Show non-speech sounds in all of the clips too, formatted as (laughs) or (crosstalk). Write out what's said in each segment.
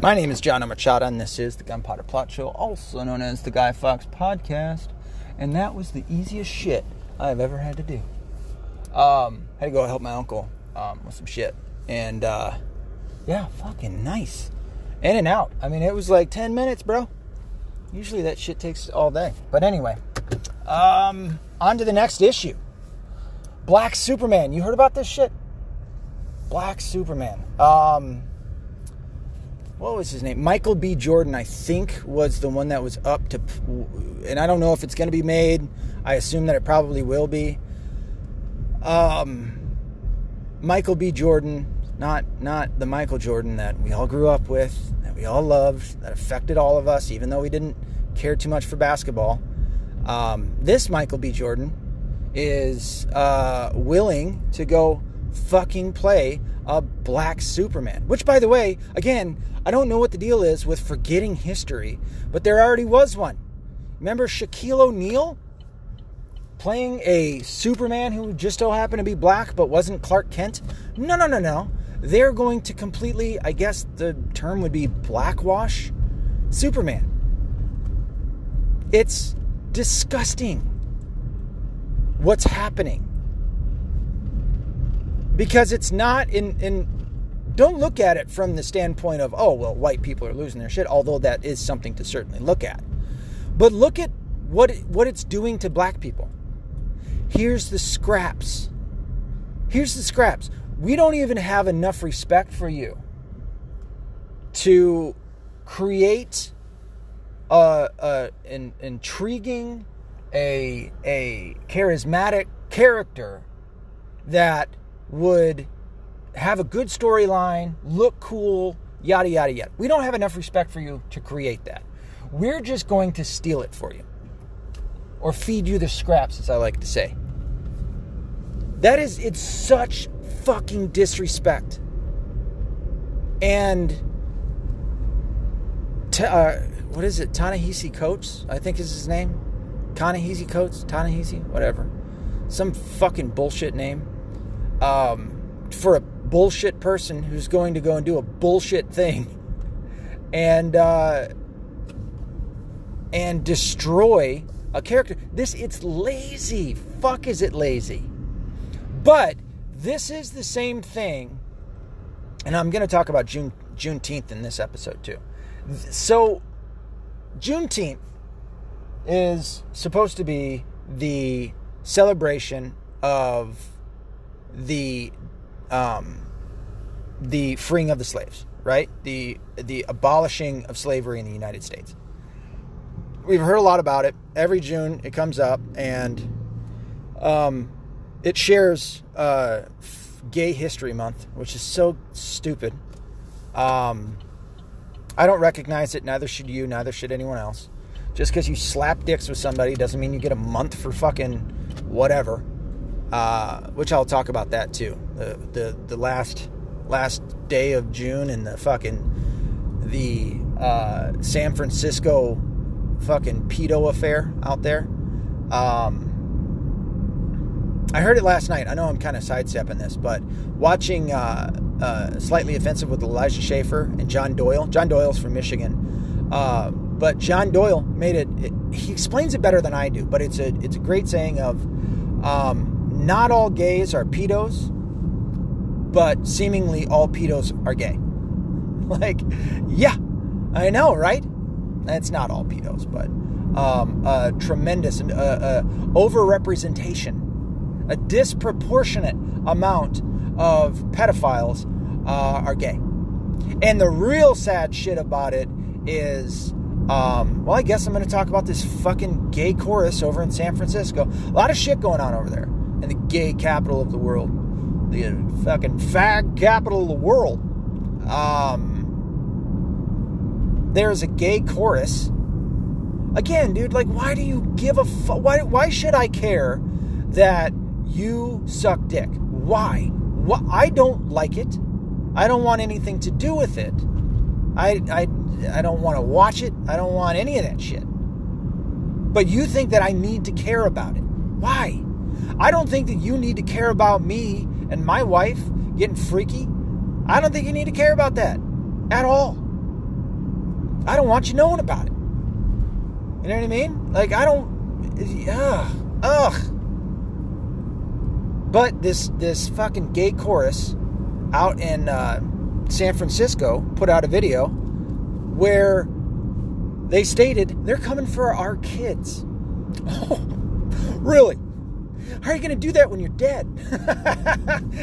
My name is John Machado, and this is the Gunpowder Plot Show, also known as the Guy Fawkes Podcast. And that was the easiest shit I've ever had to do. Um, had to go help my uncle um, with some shit, and uh, yeah, fucking nice. In and out. I mean, it was like ten minutes, bro. Usually that shit takes all day. But anyway, um, on to the next issue. Black Superman. You heard about this shit? Black Superman. Um, what was his name? Michael B. Jordan, I think, was the one that was up to, and I don't know if it's going to be made. I assume that it probably will be. Um, Michael B. Jordan, not not the Michael Jordan that we all grew up with, that we all loved, that affected all of us, even though we didn't care too much for basketball. Um, this Michael B. Jordan is uh, willing to go fucking play a black Superman. Which, by the way, again, I don't know what the deal is with forgetting history, but there already was one. Remember Shaquille O'Neal playing a Superman who just so happened to be black but wasn't Clark Kent? No, no, no, no. They're going to completely, I guess the term would be blackwash Superman. It's disgusting what's happening. Because it's not in, in don't look at it from the standpoint of, oh, well, white people are losing their shit, although that is something to certainly look at. But look at what, what it's doing to black people. Here's the scraps. Here's the scraps. We don't even have enough respect for you to create a, a an intriguing, a a charismatic character that would have a good storyline, look cool, yada yada yada. We don't have enough respect for you to create that. We're just going to steal it for you. Or feed you the scraps, as I like to say. That is, it's such fucking disrespect. And, uh, what is it? Ta-Nehisi Coates, I think is his name. Ta-Nehisi Coates, Ta-Nehisi, whatever. Some fucking bullshit name. Um, for a bullshit person who's going to go and do a bullshit thing and uh, and destroy a character. This it's lazy. Fuck is it lazy? But this is the same thing, and I'm going to talk about June Juneteenth in this episode too. So Juneteenth is supposed to be the celebration of the um, the freeing of the slaves, right? The the abolishing of slavery in the United States. We've heard a lot about it. Every June it comes up, and um, it shares uh, Gay History Month, which is so stupid. Um, I don't recognize it. Neither should you. Neither should anyone else. Just because you slap dicks with somebody doesn't mean you get a month for fucking whatever. Uh, which I'll talk about that too. The the the last last day of June and the fucking the uh, San Francisco fucking pedo affair out there. Um, I heard it last night. I know I'm kind of sidestepping this, but watching uh, uh, Slightly Offensive with Elijah Schaffer and John Doyle. John Doyle's from Michigan. Uh, but John Doyle made it, it, He explains it better than I do, but it's a it's a great saying of um, not all gays are pedos, but seemingly all pedos are gay. (laughs) like, yeah, I know, right? It's not all pedos, but um, a tremendous uh, uh, overrepresentation, a disproportionate amount of pedophiles uh, are gay. And the real sad shit about it is, um, well, I guess I'm going to talk about this fucking gay chorus over in San Francisco. A lot of shit going on over there and the gay capital of the world, the fucking fag capital of the world. Um, there's a gay chorus. Again, dude, like, why do you give a fuck? Why, why should I care that you suck dick? Why? What? I don't like it. I don't want anything to do with it. I, I, I don't want to watch it. I don't want any of that shit. But you think that I need to care about it. Why? I don't think that you need to care about me and my wife getting freaky. I don't think you need to care about that at all. I don't want you knowing about it. You know what I mean? Like I don't. Ugh, ugh. But this this fucking gay chorus out in uh, San Francisco put out a video where they stated they're coming for our kids. Oh, (laughs) really? How are you going to do that when you're dead?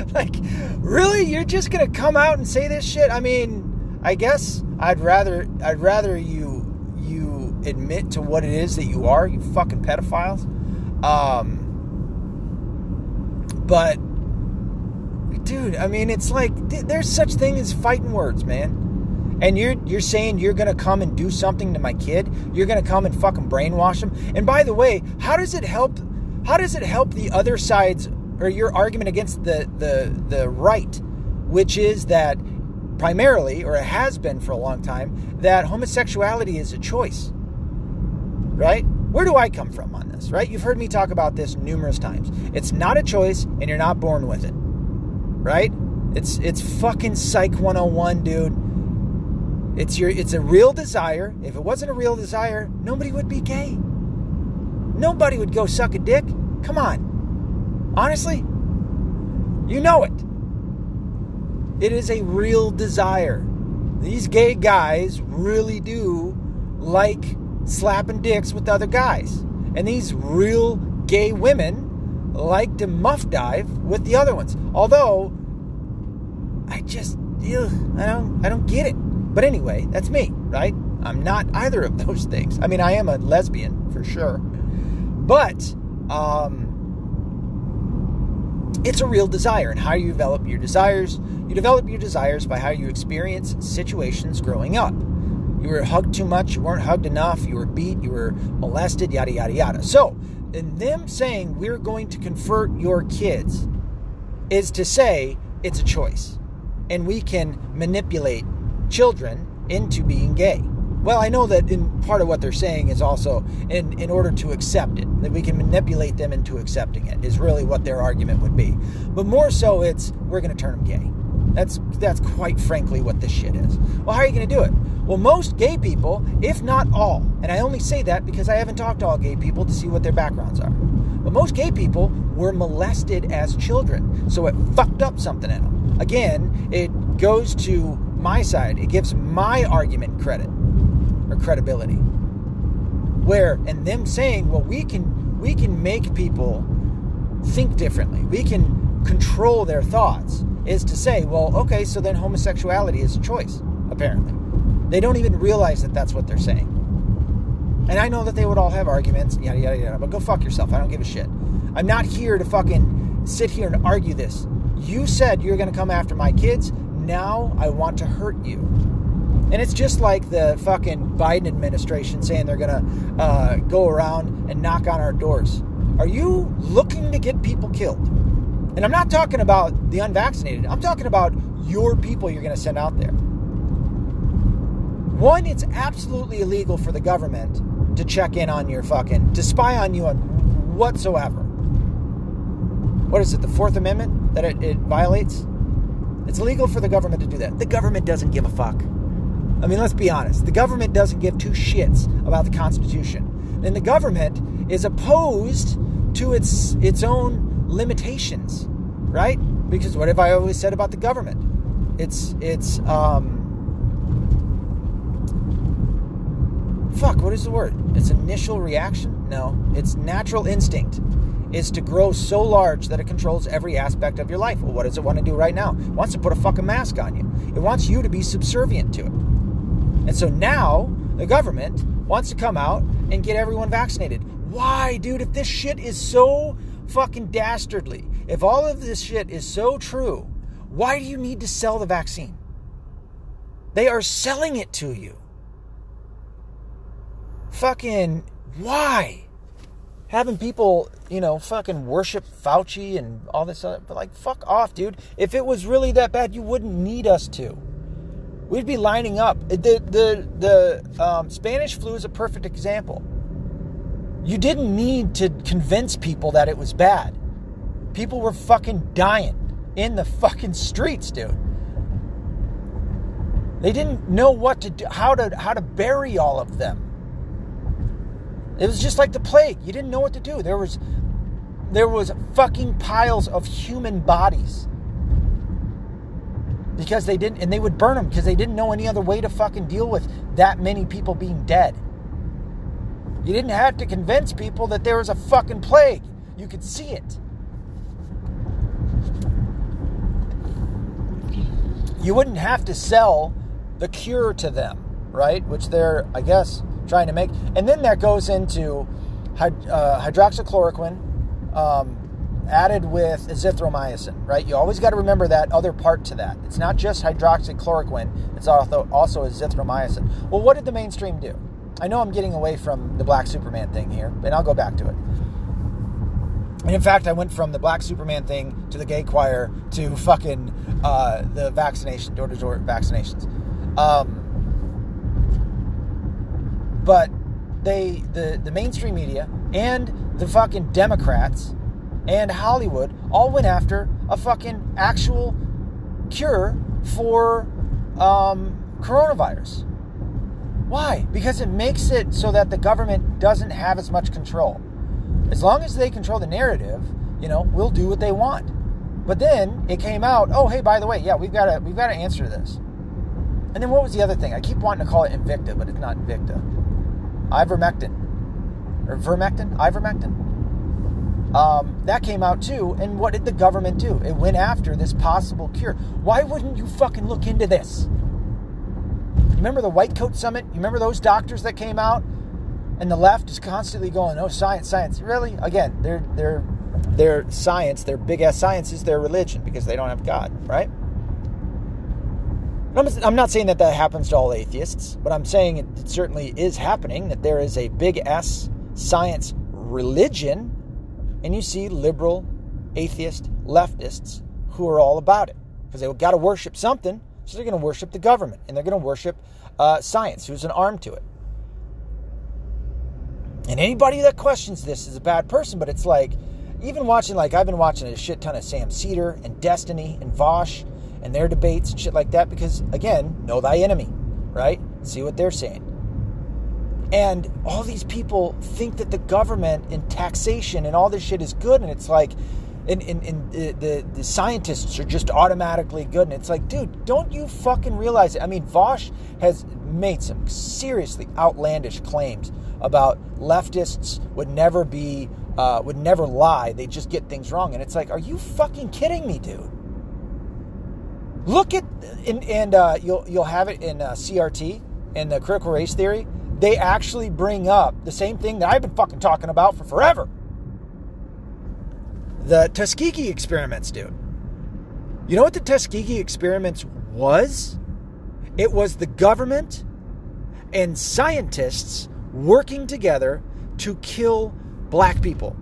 (laughs) like, really? You're just going to come out and say this shit? I mean, I guess I'd rather I'd rather you you admit to what it is that you are, you fucking pedophiles. Um, but dude, I mean, it's like there's such thing as fighting words, man. And you're you're saying you're gonna come and do something to my kid? You're gonna come and fucking brainwash him? And by the way, how does it help? How does it help the other side's or your argument against the the the right, which is that primarily, or it has been for a long time, that homosexuality is a choice. Right? Where do I come from on this? Right? You've heard me talk about this numerous times. It's not a choice, and you're not born with it. Right? It's it's fucking psych 101, dude. It's your it's a real desire. If it wasn't a real desire, nobody would be gay. Nobody would go suck a dick. Come on. Honestly, you know it. It is a real desire. These gay guys really do like slapping dicks with other guys. And these real gay women like to muff dive with the other ones. Although I just ugh, I don't I don't get it. But anyway, that's me, right? I'm not either of (laughs) those things. I mean, I am a lesbian for sure. But um it's a real desire and how you develop your desires. You develop your desires by how you experience situations growing up. You were hugged too much you weren't hugged enough you were beat you were molested yada yada yada. So in them saying we're going to convert your kids is to say it's a choice. And we can manipulate children into being gay well, I know that in part of what they're saying is also in, in order to accept it, that we can manipulate them into accepting it, is really what their argument would be. But more so, it's we're going to turn them gay. That's that's quite frankly what this shit is. Well, how are you going to do it? Well, most gay people, if not all, and I only say that because I haven't talked to all gay people to see what their backgrounds are. But most gay people were molested as children, so it fucked up something in them. Again, it goes to my side. It gives my argument credit or credibility. Where and them saying, well, we can we can make people think differently. We can control their thoughts is to say, well, okay, so then homosexuality is a choice, apparently. They don't even realize that that's what they're saying. And I know that they would all have arguments, yada, yada, yada, but go fuck yourself. I don't give a shit. I'm not here to fucking sit here and argue this. You said you're going to come after my kids. Now I want to hurt you. And it's just like the fucking Biden administration saying they're going to uh, go around and knock on our doors. Are you looking to get people killed? And I'm not talking about the unvaccinated, I'm talking about your people you're going to send out there. One, it's absolutely illegal for the government to check in on your fucking, to spy on you on whatsoever. What is it, the Fourth Amendment that it, it violates? It's illegal for the government to do that. The government doesn't give a fuck. I mean, let's be honest. The government doesn't give two shits about the Constitution. And the government is opposed to its its own limitations, right? Because what have I always said about the government? It's it's um fuck, what is the word? It's initial reaction? No, it's natural instinct is to grow so large that it controls every aspect of your life. Well, what does it want to do right now? It wants to put a fucking mask on you. It wants you to be subservient to it. And so now the government wants to come out and get everyone vaccinated. Why, dude? If this shit is so fucking dastardly, if all of this shit is so true, why do you need to sell the vaccine? They are selling it to you. Fucking why? Having people, you know, fucking worship Fauci and all this other, but like, fuck off, dude. If it was really that bad, you wouldn't need us to. We'd be lining up. The the the um, Spanish flu is a perfect example. You didn't need to convince people that it was bad. People were fucking dying in the fucking streets, dude. They didn't know what to do, how to how to bury all of them. It was just like the plague. You didn't know what to do. There was there was fucking piles of human bodies because they didn't and they would burn them because they didn't know any other way to fucking deal with that many people being dead. You didn't have to convince people that there was a fucking plague. You could see it. You wouldn't have to sell the cure to them, right? Which they're, I guess, trying to make. And then that goes into uh, hydroxychloroquine um, added with azithromycin, right? You always got to remember that other part to that. It's not just hydroxychloroquine, it's also, also azithromycin. Well, what did the mainstream do? I know I'm getting away from the Black Superman thing here, and I'll go back to it. And in fact, I went from the Black Superman thing to the gay choir to fucking uh, the vaccination, door to door vaccinations. Um, but they, the, the mainstream media and the fucking Democrats and Hollywood all went after a fucking actual cure for um, coronavirus. Why? Because it makes it so that the government doesn't have as much control. As long as they control the narrative, you know, we'll do what they want. But then it came out, oh hey, by the way, yeah, we've got to we've got to answer this. And then what was the other thing? I keep wanting to call it Invicta, but it's not Invicta. Ivermectin. Or vermectin? Ivermectin. Um, that came out too. And what did the government do? It went after this possible cure. Why wouldn't you fucking look into this? remember the White Coat Summit? You remember those doctors that came out? And the left is constantly going, "Oh, science, science." Really? Again, their their their science, their big ass science is their religion because they don't have God, right? I'm not saying that that happens to all atheists, but I'm saying it certainly is happening. That there is a big S science religion, and you see liberal, atheist, leftists who are all about it because they've got to worship something. So they're going to worship the government and they're going to worship uh, science, who's an arm to it. And anybody that questions this is a bad person, but it's like, even watching, like, I've been watching a shit ton of Sam Seder and Destiny and Vaush and their debates and shit like that because, again, know thy enemy, right? See what they're saying. And all these people think that the government and taxation and all this shit is good. And it's like, and, and, and the, the, scientists are just automatically good. And it's like, dude, don't you fucking realize it? I mean, Vaush has made some seriously outlandish claims about leftists would never be, uh, would never lie. They just get things wrong. And it's like, are you fucking kidding me, dude? Look at, and, and uh, you'll, you'll have it in uh, CRT, in the critical race theory. They actually bring up the same thing that I've been fucking talking about for forever the Tuskegee experiments, dude. You know what the Tuskegee experiments was? It was the government and scientists working together to kill black people.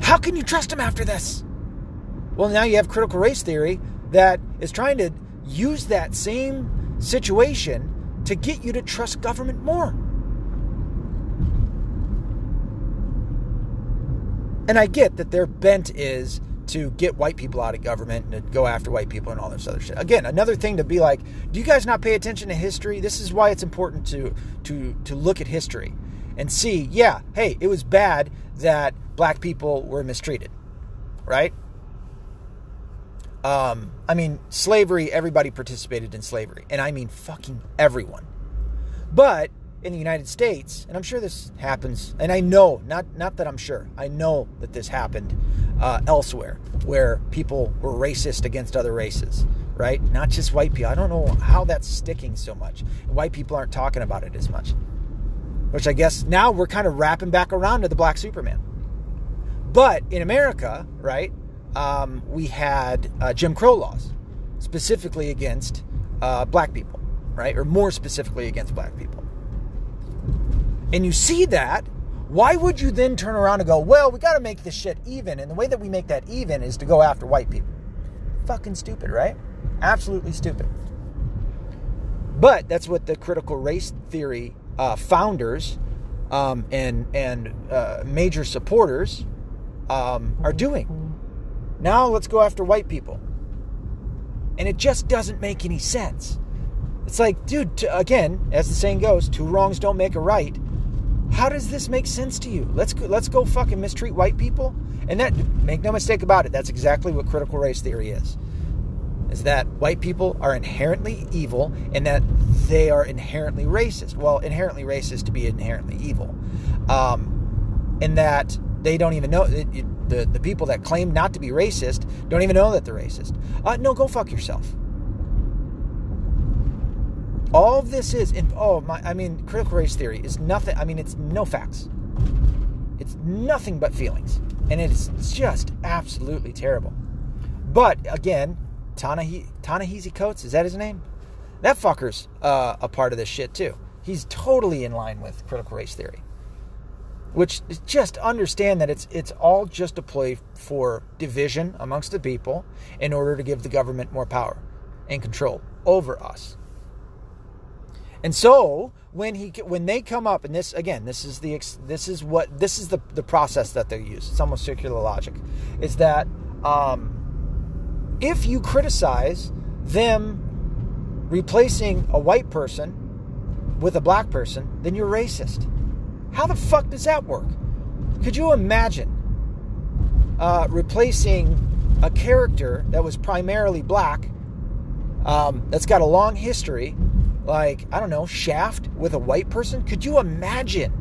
How can you trust them after this? Well, now you have critical race theory that is trying to use that same situation to get you to trust government more. And I get that their bent is to get white people out of government and to go after white people and all this other shit. Again, another thing to be like, do you guys not pay attention to history? This is why it's important to to to look at history and see, yeah, hey, it was bad that black people were mistreated. Right? Um, I mean, slavery, everybody participated in slavery. And I mean fucking everyone. But in the United States, and I'm sure this happens, and I know, not not that I'm sure, I know that this happened uh, elsewhere where people were racist against other races, right? Not just white people. I don't know how that's sticking so much. White people aren't talking about it as much, which I guess now we're kind of wrapping back around to the Black Superman. But in America, right, um, we had uh, Jim Crow laws, specifically against uh, black people, right, or more specifically against black people and you see that, why would you then turn around and go, well, we got to make this shit even? And the way that we make that even is to go after white people. Fucking stupid, right? Absolutely stupid. But that's what the critical race theory uh, founders um, and and uh, major supporters um, are doing. Now let's go after white people. And it just doesn't make any sense. It's like, dude, to, again, as the saying goes, two wrongs don't make a right. How does this make sense to you? Let's go, let's go fucking mistreat white people. And that make no mistake about it, that's exactly what critical race theory is. Is that white people are inherently evil and that they are inherently racist. Well, inherently racist to be inherently evil. Um, and that they don't even know it, it, the the people that claim not to be racist don't even know that they're racist. Uh, no, go fuck yourself. All of this is, in, oh my, I mean, critical race theory is nothing. I mean, it's no facts. It's nothing but feelings, and it's just absolutely terrible. But again, Ta-Nehisi Coates is that his name? That fucker's uh, a part of this shit too. He's totally in line with critical race theory which just understand that it's it's all just a play for division amongst the people in order to give the government more power and control over us. And so when he when they come up and this again this is the this is what this is the the process that they use. It's almost circular logic. Is that um, if you criticize them replacing a white person with a black person, then you're racist. How the fuck does that work? Could you imagine uh, replacing a character that was primarily black, um, that's got a long history, like, I don't know, Shaft, with a white person? Could you imagine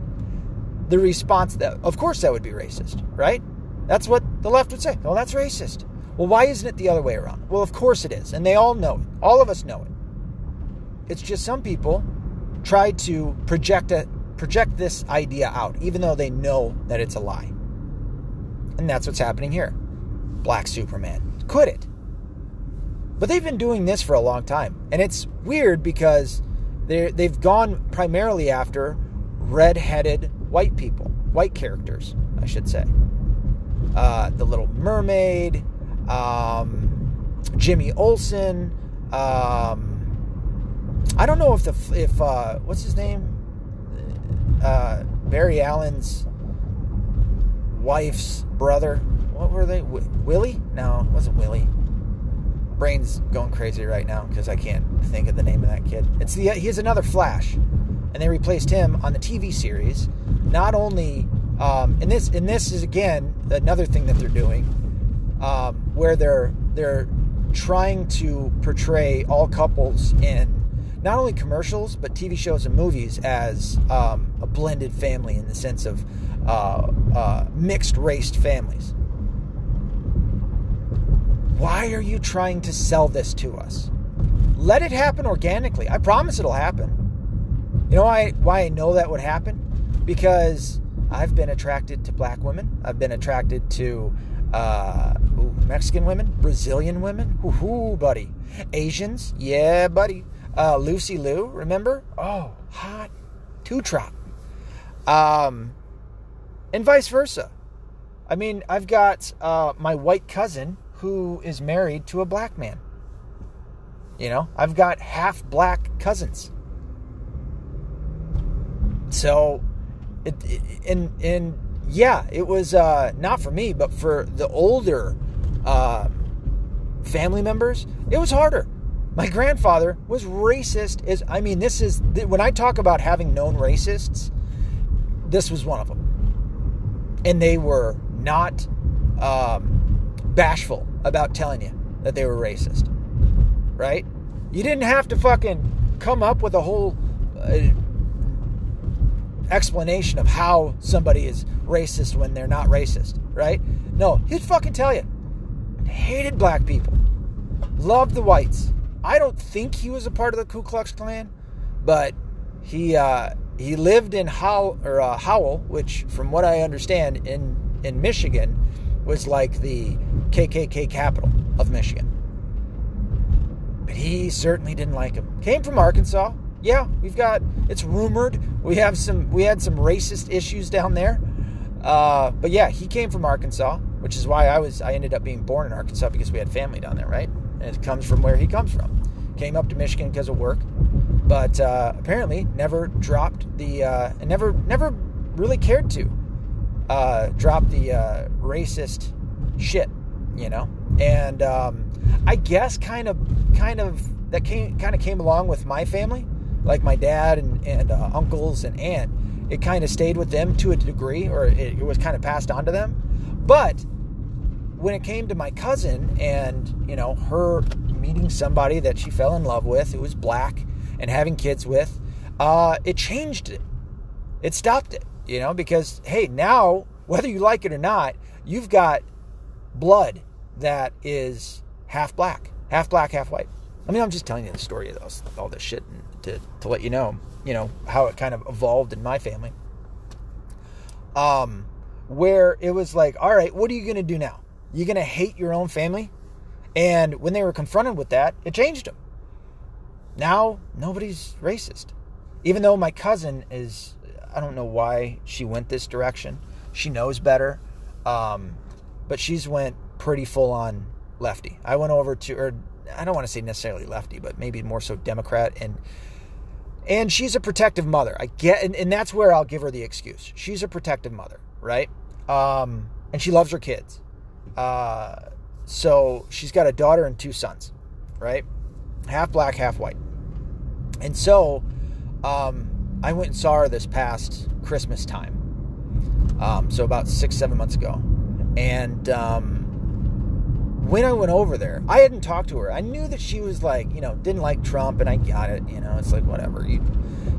the response that, of course, that would be racist, right? That's what the left would say. Well, that's racist. Well, why isn't it the other way around? Well, of course it is. And they all know it. All of us know it. It's just some people try to project a project this idea out, even though they know that it's a lie. And that's what's happening here. Black Superman. Could it. But they've been doing this for a long time. And it's weird because they've gone primarily after red headed white people, white characters, I should say. Uh, the Little Mermaid, um, Jimmy Olsen. Um, I don't know if the if uh, what's his name uh, Barry Allen's wife's brother. What were they? W- Willie? No, it wasn't Willie. Brain's going crazy right now because I can't think of the name of that kid. It's the he's another Flash, and they replaced him on the TV series. Not only, um, and this and this is again another thing that they're doing, um, where they're they're trying to portray all couples in not only commercials but TV shows and movies as um, a blended family in the sense of uh, uh, mixed raced families. Why are you trying to sell this to us? Let it happen organically. I promise it'll happen. You know why, why I know that would happen? Because I've been attracted to black women. I've been attracted to uh, ooh, Mexican women, Brazilian women. Ooh, buddy. Asians. Yeah, buddy uh, Lucy Liu, remember? Oh, hot two trot. Um, and vice versa. I mean, I've got uh, my white cousin who is married to a black man. You know, I've got half black cousins. So, it, it, and and yeah, it was uh, not for me, but for the older uh, family members, it was harder my grandfather was racist as I mean this is when I talk about having known racists this was one of them. And they were not um, bashful about telling you that they were racist right? You didn't have to fucking come up with a whole uh, explanation of how somebody is racist when they're not racist right? No he'd fucking tell you. Hated black people. Loved the whites I don't think he was a part of the Ku Klux Klan, but he uh, he lived in Howell, or, uh, Howell, which, from what I understand, in in Michigan, was like the KKK capital of Michigan. But he certainly didn't like him. Came from Arkansas. Yeah, we've got. It's rumored we have some. We had some racist issues down there. Uh, but yeah, he came from Arkansas, which is why I was. I ended up being born in Arkansas because we had family down there, right? And it comes from where he comes from. Came up to Michigan because of work, but uh, apparently never dropped the uh, never never really cared to uh, drop the uh, racist shit you know. And um, I guess kind of, kind of that came kind of came along with my family, like my dad and and uh, uncles and aunt. It kind of stayed with them to a degree, or it, it was kind of passed on to them. But when it came to my cousin and you know her meeting somebody that she fell in love with who was black and having kids with, uh, it changed it. It stopped it, you know, because hey, now whether you like it or not, you've got blood that is half black, half black, half white. I mean, I'm just telling you the story of those, all this shit to, to let you know, you know, how it kind of evolved in my family. Um, where it was like, all right, what are you going to do now? You going to hate your own family? And when they were confronted with that, it changed them. Now, nobody's racist. Even though my cousin is, I don't know why she went this direction. She knows better. Um, but she's went pretty full on lefty. I went over to, or I don't want to say necessarily lefty, but maybe more so Democrat. And and she's a protective mother. I get, and, and that's where I'll give her the excuse. She's a protective mother, right? Um, and she loves her kids. Uh, so she's got a daughter and two sons, right? Half black, half white. And so um, I went and saw her this past Christmas time. Um, so about six, seven months ago. And um, when I went over there, I hadn't talked to her. I knew that she was like, you know, didn't like Trump, and I got it. You know, it's like whatever. You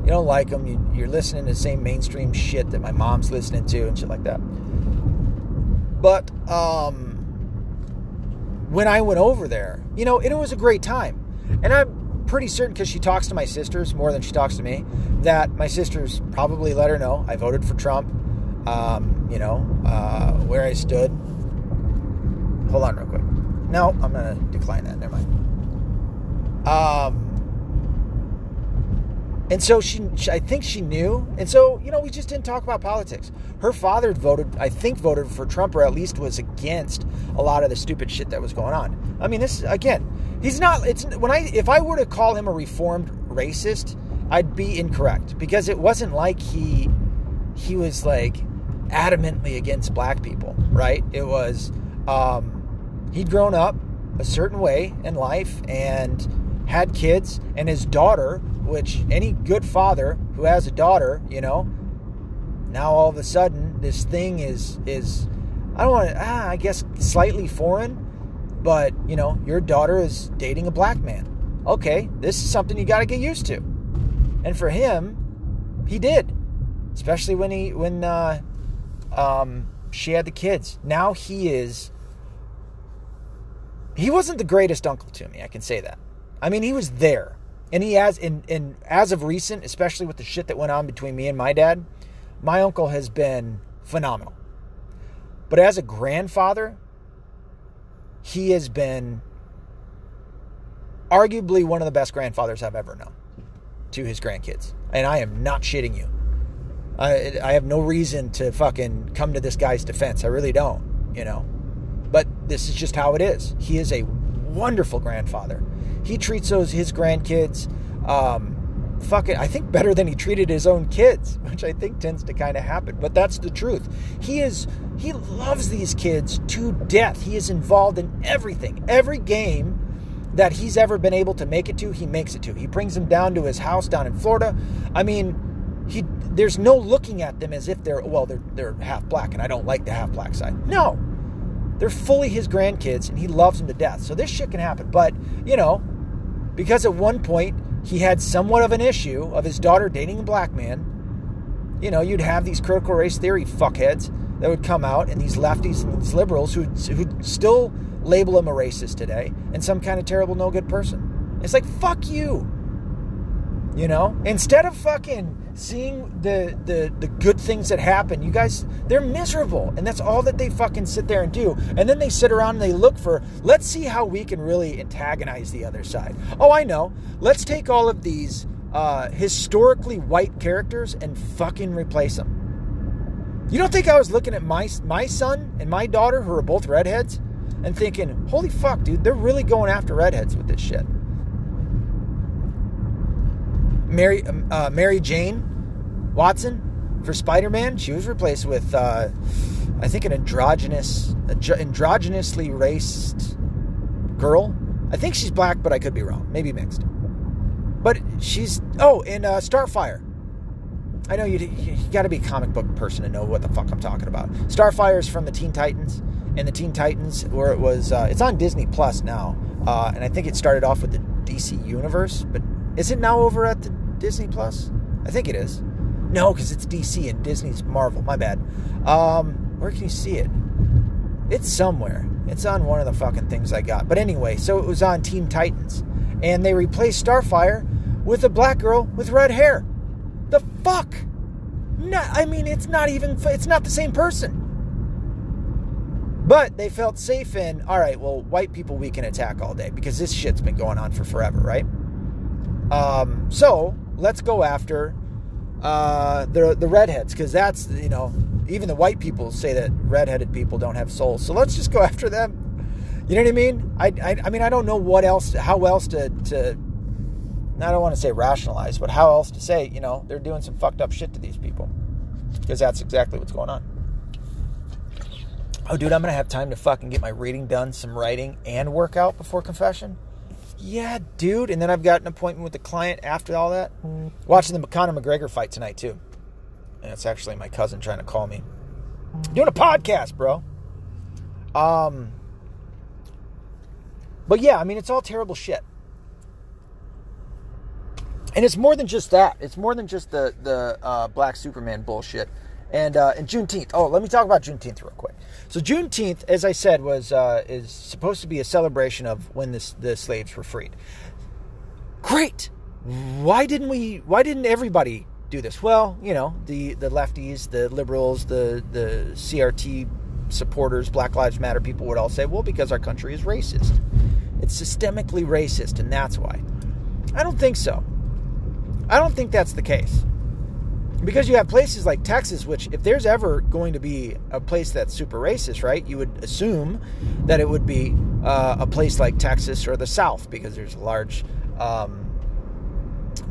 you don't like him. You, you're listening to the same mainstream shit that my mom's listening to and shit like that. But um, when I went over there, you know, it was a great time, and I'm pretty certain because she talks to my sisters more than she talks to me that my sisters probably let her know I voted for Trump. Um, you know, uh, where I stood. Hold on, real quick. No, I'm gonna decline that. Never mind. Um, and so she, she, I think she knew. And so, you know, we just didn't talk about politics. Her father voted, I think, voted for Trump, or at least was against a lot of the stupid shit that was going on. I mean, this again, he's not. It's when I, if I were to call him a reformed racist, I'd be incorrect because it wasn't like he, he was like adamantly against black people, right? It was, um, he'd grown up a certain way in life and had kids, and his daughter which any good father who has a daughter, you know, now all of a sudden this thing is is I don't want to ah, I guess slightly foreign, but you know, your daughter is dating a black man. Okay, this is something you got to get used to. And for him, he did. Especially when he when uh um she had the kids. Now he is he wasn't the greatest uncle to me, I can say that. I mean, he was there and he has in in as of recent, especially with the shit that went on between me and my dad, my uncle has been phenomenal. But as a grandfather, he has been arguably one of the best grandfathers I've ever known to his grandkids. And I am not shitting you. I I have no reason to fucking come to this guy's defense. I really don't, you know. But this is just how it is. He is a wonderful grandfather he treats those his grandkids um, fucking I think better than he treated his own kids, (laughs) which I think tends to kind of happen. But that's the truth. He is he loves these kids to death. He is involved in everything. Every game that he's ever been able to make it to, he makes it to. He brings them down to his house down in Florida. I mean, he there's no looking at them as if they're well, they're they're half black and I don't like the half black side. No. They're fully his grandkids and he loves them to death. So this shit can happen. But, you know, because at one point he had somewhat of an issue of his daughter dating a black man. You know, you'd have these critical race theory fuckheads that would come out, and these lefties and these liberals who who still label him a racist today and some kind of terrible no good person. It's like fuck you. You know, instead of fucking seeing the, the the good things that happen. You guys, they're miserable, and that's all that they fucking sit there and do. And then they sit around and they look for, let's see how we can really antagonize the other side. Oh, I know. Let's take all of these uh, historically white characters and fucking replace them. You don't think I was looking at my my son and my daughter, who are both redheads, and thinking, holy fuck, dude, they're really going after redheads with this shit. Mary um, uh, Mary Jane Watson for Spider Man. She was replaced with uh, I think an androgynous, androgynously raced girl. I think she's black, but I could be wrong. Maybe mixed. But she's oh, in uh, Starfire. I know you you got to be a comic book person to know what the fuck I'm talking about. Starfire is from the Teen Titans, and the Teen Titans, where it was, uh, it's on Disney Plus now, uh, and I think it started off with the DC Universe, but is it now over at the Disney Plus? I think it is. No, because it's DC and Disney's Marvel. My bad. Um, where can you see it? It's somewhere. It's on one of the fucking things I got. But anyway, so it was on Teen Titans, and they replaced Starfire with a black girl with red hair. The fuck? No, I mean, it's not even, it's not the same person. But they felt safe in, all right, well, white people we can attack all day because this shit's been going on for forever, right? Um, so let's go after uh, the, the redheads because that's, you know, even the white people say that redheaded people don't have souls. So let's just go (laughs) after them. You know what I mean? I, I, I mean, I don't know what else, how else to, to I don't want to say rationalize, but how else to say, you know, they're doing some fucked up shit to these people. Because that's exactly what's going on. Oh, dude, I'm to have time to fucking get my reading done, some writing, and work out before confession? Yeah, dude. And then I've got an appointment with the client after all that. Watching the Conor McGregor fight tonight, too. And it's actually my cousin trying to call me. Doing a podcast, bro. Um, but yeah, I mean, it's all terrible shit and it's more than just that. It's more than just the the uh, Black Superman bullshit. And uh, and Juneteenth. Oh, let me talk about Juneteenth real quick. So Juneteenth, as I said, was uh, is supposed to be a celebration of when this, the slaves were freed. Great. Why didn't we? Why didn't everybody do this? Well, you know, the the lefties, the liberals, the the CRT supporters, Black Lives Matter people would all say, well, because our country is racist. It's systemically racist, and that's why. I don't think so. I don't think that's the case. Because you have places like Texas, which, if there's ever going to be a place that's super racist, right, you would assume that it would be uh, a place like Texas or the South, because there's a large, um,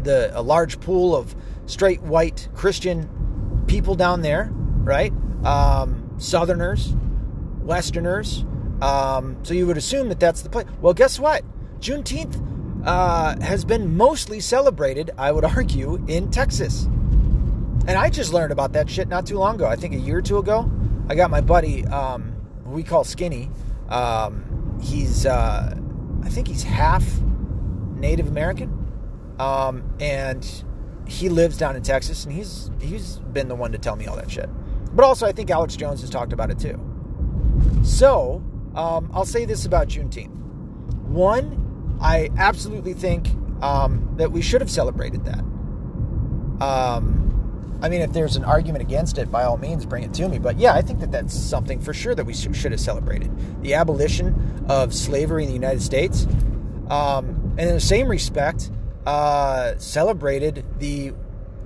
the a large pool of straight white Christian people down there, right? Um, Southerners, Westerners. Um, so you would assume that that's the place. Well, guess what? Juneteenth uh, has been mostly celebrated, I would (laughs) argue, in Texas. And I just learned about that shit not too long ago. I think a year or two ago. I got my buddy, um, we call Skinny. Um, he's, uh, I think he's half Native American. Um, and he lives down in Texas, and he's he's been the one to tell me all that shit. But also, I think Alex Jones has talked about it too. So, um, I'll say this about Juneteenth. One, I absolutely think um, that we should have celebrated that. Um, I mean, if there's an argument against it, by all means, bring it to me. But yeah, I think that that's something for sure that we should have celebrated. The abolition of slavery in the United States. Um, and in the same respect, uh, celebrated the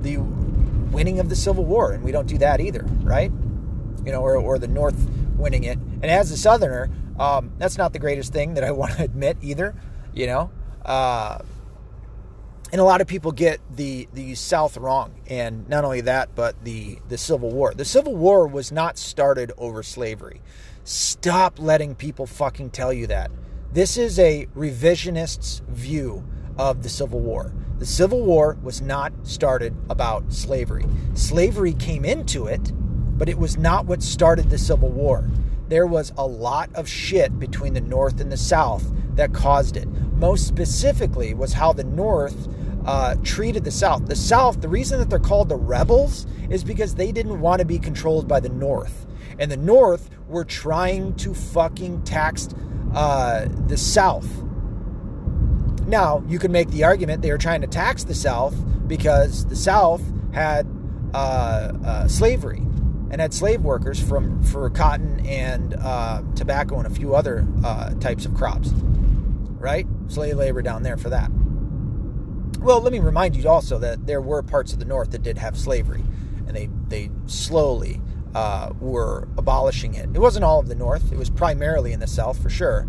the winning of the Civil War, and we don't do that either, right? You know, or, or the North winning it. And as a Southerner, um, that's not the greatest thing that I (laughs) want to admit either you know uh, and a lot of people get the the south wrong. And not only that but the the civil war. The civil war was not started over slavery. Stop letting people fucking tell you that. This is a revisionist's view of the civil war. The civil war was not started about slavery. Slavery came into it but it was not what started the civil war there was a lot of shit between the north and the south that caused it most specifically was how the North uh, treated the South. The South, the reason that they're called the rebels is because they didn't want to be controlled by the North. And the North were trying to fucking tax uh, the South. Now, you can make the argument they were trying to tax the South because the South had uh, uh slavery and had slave workers from for cotton and uh, tobacco and a few other uh, types of crops right? Slave labor down there for that. Well, let me remind you also that there were parts of the North that did have slavery, and they they slowly uh, were abolishing it. It wasn't all of the North; it was primarily in the South for sure.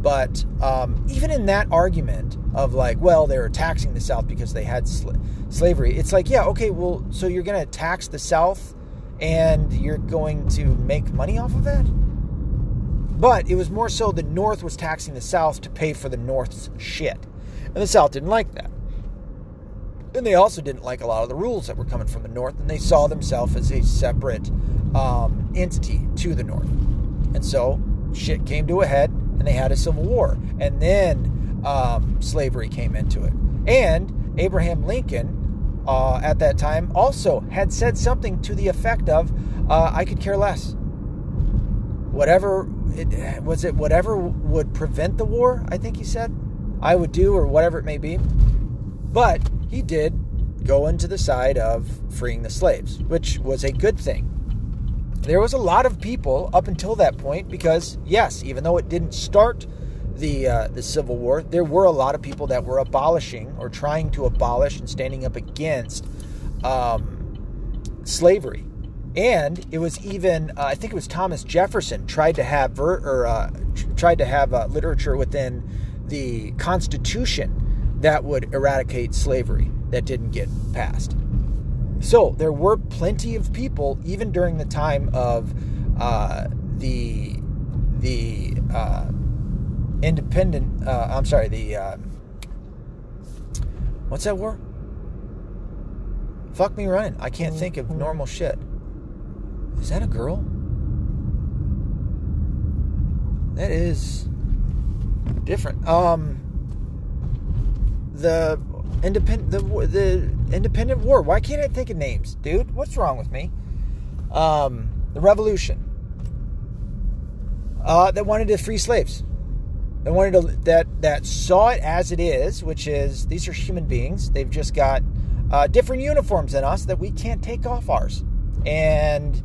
But um, even in that argument of like, well, they were taxing the South because they had sl- slavery, it's like, yeah, okay, well, so you're going to tax the South and you're going to make money off of that. But it was more so the North was taxing the South to pay for the North's shit. And the South didn't like that. And they also didn't like a lot of the rules that were coming from the North, and they saw themselves as a separate um, entity to the North. And so shit came to a head, and they had a civil war. And then um, slavery came into it. And Abraham Lincoln, uh, at that time, also had said something to the effect of, uh, I could care less. Whatever it, was it whatever would prevent the war, I think he said, I would do, or whatever it may be. But he did go into the side of freeing the slaves, which was a good thing. There was a lot of people up until that point because, yes, even though it didn't start the uh, the Civil War, there were a lot of people that were abolishing or trying to abolish and standing up against um, slavery. And it was even, uh, I think it was Thomas Jefferson tried to have ver- or uh, tried to have uh, literature within the Constitution that would eradicate slavery that didn't get passed. So there were plenty of people, even during the time of uh, the the uh, independent. Uh, I'm sorry, the um, what's that word? Fuck me running. I can't think of normal shit. Is that a girl? That is different. Um, the independent the the independent war. Why can't I think of names, dude? What's wrong with me? Um, the revolution. Uh, that wanted to free slaves. That wanted to that that saw it as it is, which is these are human beings. They've just got uh, different uniforms than us that we can't take off ours. And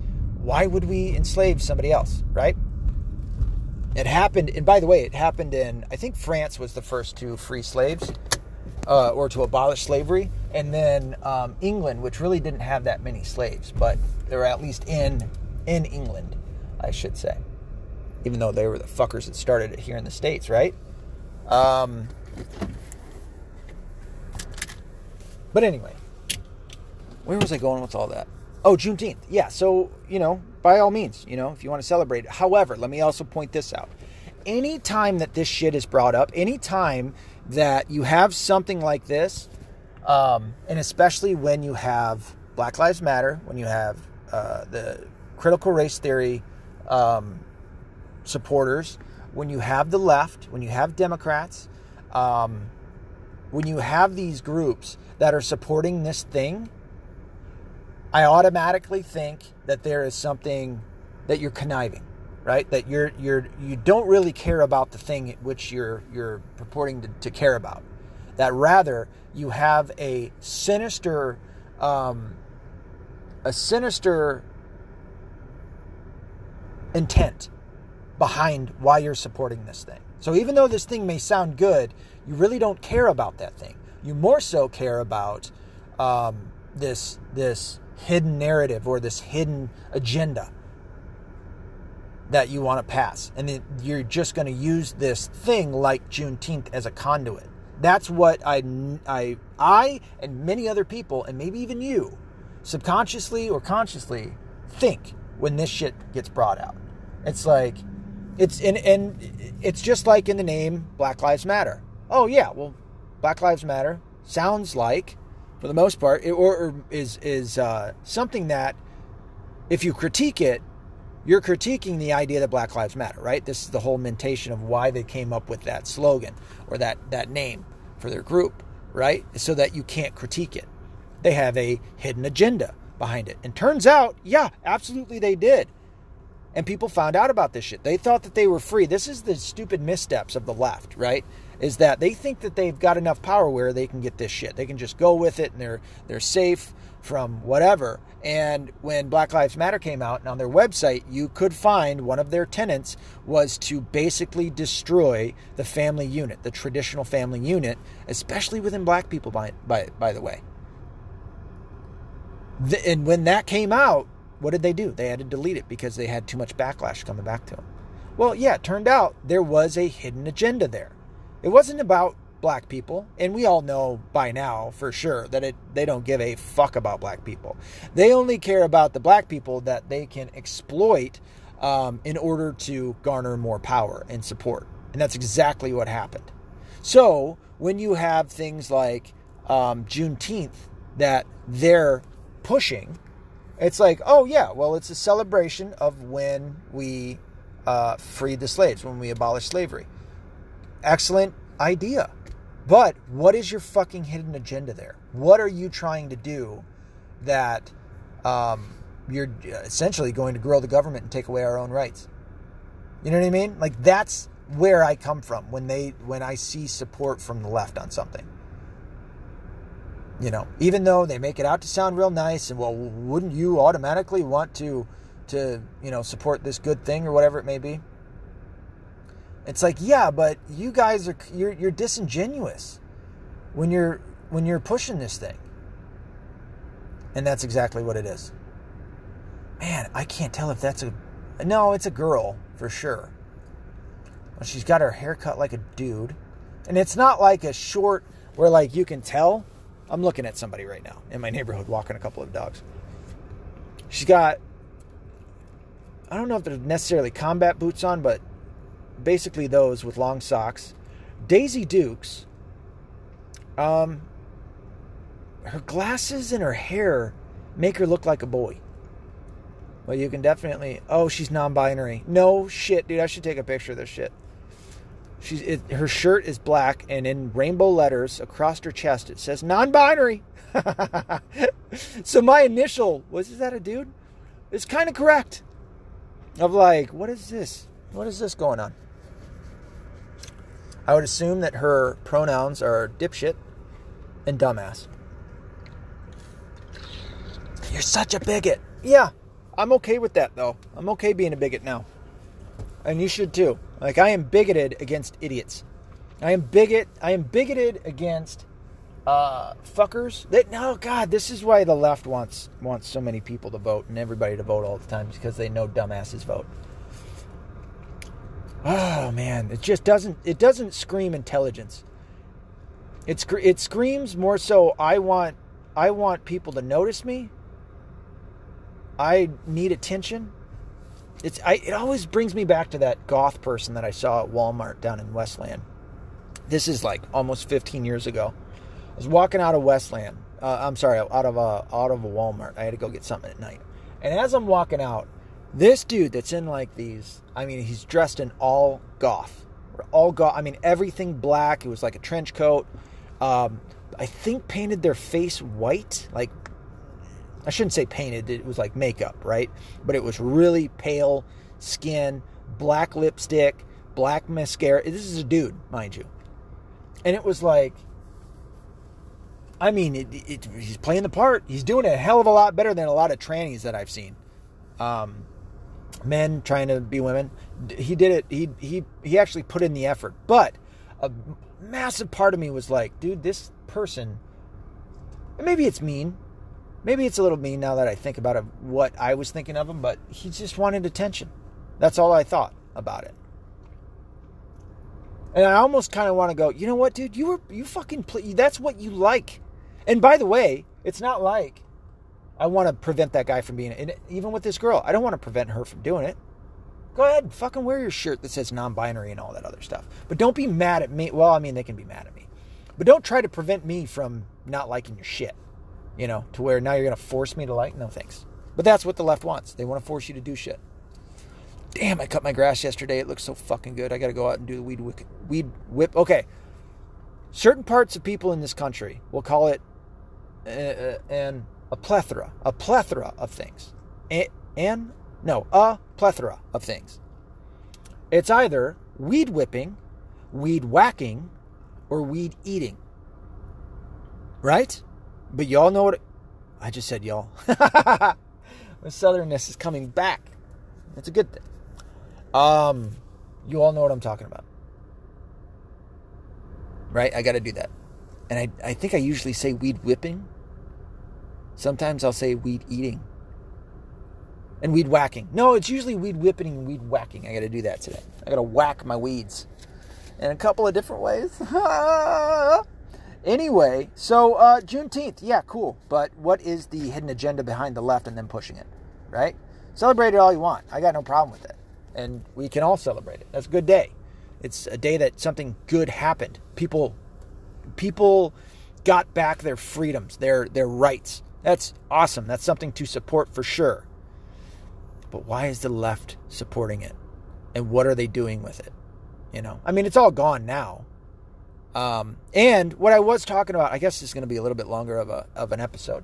why would we enslave somebody else, right? It happened, and by the way, it happened in, I think France was the first to free slaves uh, or to abolish slavery. And then um, England, which really didn't have that many slaves, but they were at least in, in England, I should say. Even though they were the fuckers that started it here in the States, right? Um, but anyway, where was I going with all that? Oh, Juneteenth. Yeah, so, you know, by all means, you know, if you want to celebrate. However, let me also point this out. Anytime that this shit is brought up, anytime that you have something like this, um, and especially when you have Black Lives Matter, when you have uh, the critical race theory um, supporters, when you have the left, when you have Democrats, um, when you have these groups that are supporting this thing, I automatically think that there is something that you're conniving, right? That you're you're you don't really care about the thing which you're you're purporting to, to care about. That rather you have a sinister um, a sinister intent behind why you're supporting this thing. So even though this thing may sound good, you really don't care about that thing. You more so care about um, this this hidden narrative or this hidden agenda that you want to pass. And then you're just going to use this thing like Juneteenth as a conduit. That's what I, I, I, and many other people, and maybe even you, subconsciously or consciously think when this shit gets brought out. It's like, it's and, and it's just like in the name Black Lives Matter. Oh yeah, well, Black Lives Matter sounds like for the most part, or, or is is uh, something that if you critique it, you're critiquing the idea that Black Lives Matter, right? This is the whole mentation of why they came up with that slogan or that that name for their group, right? So that you can't critique it. They have a hidden agenda behind it. And turns out, yeah, absolutely they did. And people found out about this shit. They thought that they were free. This is the stupid missteps of the left, right? is that they think that they've got enough power where they can get this shit. They can just go with it and they're they're safe from whatever. And when Black Lives Matter came out and on their website, you could find one of their tenants was to basically destroy the family unit, the traditional family unit, especially within black people by by by the way. The, and when that came out, what did they do? They had to delete it because they had too much backlash coming back to them. Well, yeah, it turned out there was a hidden agenda there. It wasn't about black people, and we all know by now for sure that it they don't give a fuck about black people. They only care about the black people that they can exploit um, in order to garner more power and support, and that's exactly what happened. So when you have things like um, Juneteenth that they're pushing, it's like, oh yeah, well it's a celebration of when we uh, freed the slaves, when we abolished slavery. Excellent idea. But what is your fucking hidden agenda there? What are you trying to do that um, you're essentially going to grow the government and take away our own rights? You know what I mean? Like that's where I come from when they when I see support from the left on something. You know, even though they make it out to sound real nice and well, wouldn't you automatically want to to, you know, support this good thing or whatever it may be? It's like, yeah, but you guys are you're you're disingenuous when you're when you're pushing this thing. And that's exactly what it is. Man, I can't tell if that's a no, it's a girl for sure. Well, she's got her hair cut like a dude. And it's not like a short where like you can tell. I'm looking at somebody right now in my neighborhood walking a couple of dogs. She's got I don't know if they're necessarily combat boots on, but basically those with long socks. Daisy Dukes, um, her glasses and her hair make her look like a boy. Well, you can definitely. Oh, she's non-binary. No shit, dude. I should take a picture of this shit. She's it, her shirt is black, and in rainbow letters across her chest it says non-binary. (laughs) so my initial was is that a dude? It's kind of correct. Of like, what is this? What is this going on? I would assume that her pronouns are dipshit and dumbass. You're such a bigot. Yeah, I'm okay with that though. I'm okay being a bigot now. And you should too. Like I am bigoted against idiots. I am bigot I am bigoted against uh fuckers. That no god, this is why the left wants wants so many people to vote and everybody to vote all the time because they know dumbasses vote. Oh man, it just doesn't it doesn't scream intelligence. It's it screams more so I want I want people to notice me. I need attention. It's I it always brings me back to that goth person that I saw at Walmart down in Westland. This is like almost 15 years ago. I was walking out of Westland. Uh, I'm sorry, out of a out of a Walmart. I had to go get something at night. And as I'm walking out, this dude that's in like these, I mean, he's dressed in all goth, all goth. I mean, everything black. It was like a trench coat. Um, I think painted their face white, like I shouldn't say painted. It was like makeup, right? But it was really pale skin, black lipstick, black mascara. This is a dude, mind you, and it was like. I mean, it, it, he's playing the part. He's doing a hell of a lot better than a lot of trannies that I've seen. Um, men trying to be women. He did it. He he he actually put in the effort. But a massive part of me was like, dude, this person. Maybe it's mean. Maybe it's a little mean now that I think about it, what I was thinking of him. But he just wanted attention. That's all I thought about it. And I almost kind of want to go, you know what, dude? You were you fucking. That's what you like. And by the way, it's not like I want to prevent that guy from being it. Even with this girl, I don't want to prevent her from doing it. Go ahead, fucking wear your shirt that says non-binary and all that other stuff. But don't be mad at me. Well, I mean, they can be mad at me, but don't try to prevent me from not liking your shit. You know, to where now you're gonna force me to like. No thanks. But that's what the left wants. They want to force you to do shit. Damn, I cut my grass yesterday. It looks so fucking good. I got to go out and do the weed whip. Weed whip. Okay. Certain parts of people in this country, we'll call it, uh, uh and a plethora, a plethora of things. And, no, a plethora of things. It's either weed whipping, weed whacking, or weed eating. Right? But y'all know what. I just said y'all. (laughs) the southernness is coming back. It's a good thing. Um, you all know what I'm talking about. Right? I got to do that. And I, I think I usually say weed whipping Sometimes I'll say weed eating and weed whacking. No, it's usually weed whipping and weed whacking. I got to do that today. I got to whack my weeds. in a couple of different ways. (laughs) anyway, so uh, Juneteenth, yeah, cool. But what is the hidden agenda behind the left and them pushing it, right? Celebrate it all you want. I got no problem with it. And we can all celebrate it. That's a good day. It's a day that something good happened. People people got back their freedoms, their their rights. That's awesome. That's something to support for sure. But why is the left supporting it? And what are they doing with it? You know, I mean, it's all gone now. Um, and what I was talking about, I guess is going to be a little bit longer of a of an episode.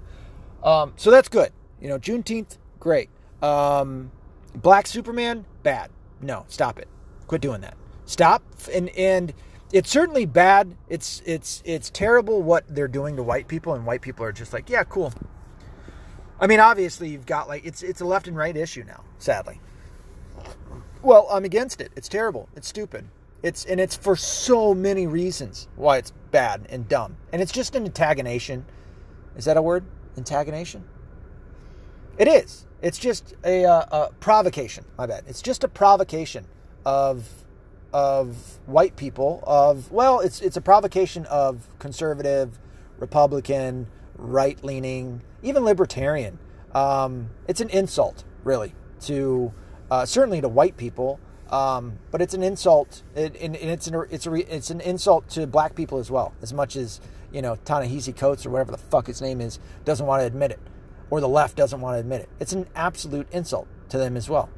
Um, so that's good. You know, Juneteenth, great. Um, Black Superman, bad. No, stop it. Quit doing that. Stop. And and it's certainly bad. It's it's it's terrible what they're doing to white people, and white people are just like, yeah, cool. I mean, obviously, you've got like it's it's a left and right issue now. Sadly, well, I'm against it. It's terrible. It's stupid. It's and it's for so many reasons why it's bad and dumb. And it's just an antagonation. Is that a word? Antagonation. It is. It's just a, uh, a provocation. My bad. It's just a provocation of of white people of well it's it's a provocation of conservative republican right leaning even libertarian um, it's an insult really to uh, certainly to white people um, but it's an insult it, and, and, it's an it's a it's an insult to black people as well as much as you know Ta-Nehisi Coates or whatever the fuck his name is doesn't want to admit it or the left doesn't want to admit it it's an absolute insult to them as well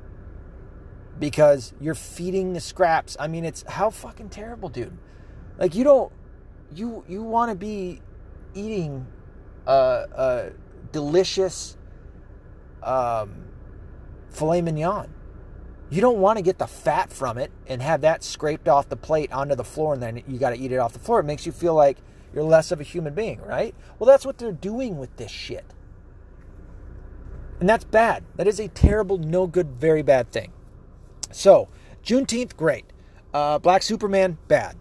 because you're feeding the scraps. I mean, it's how fucking terrible, dude. Like you don't you you want to be eating a, a delicious um, filet mignon. You don't want to get the fat from it and have that scraped off the plate onto the floor and then you got to eat it off the floor. It makes you feel like you're less of a human being, right? Well, that's what they're doing with this shit. And that's bad. That is a terrible, no good, very bad thing. So, Juneteenth, great. Uh, Black Superman, bad.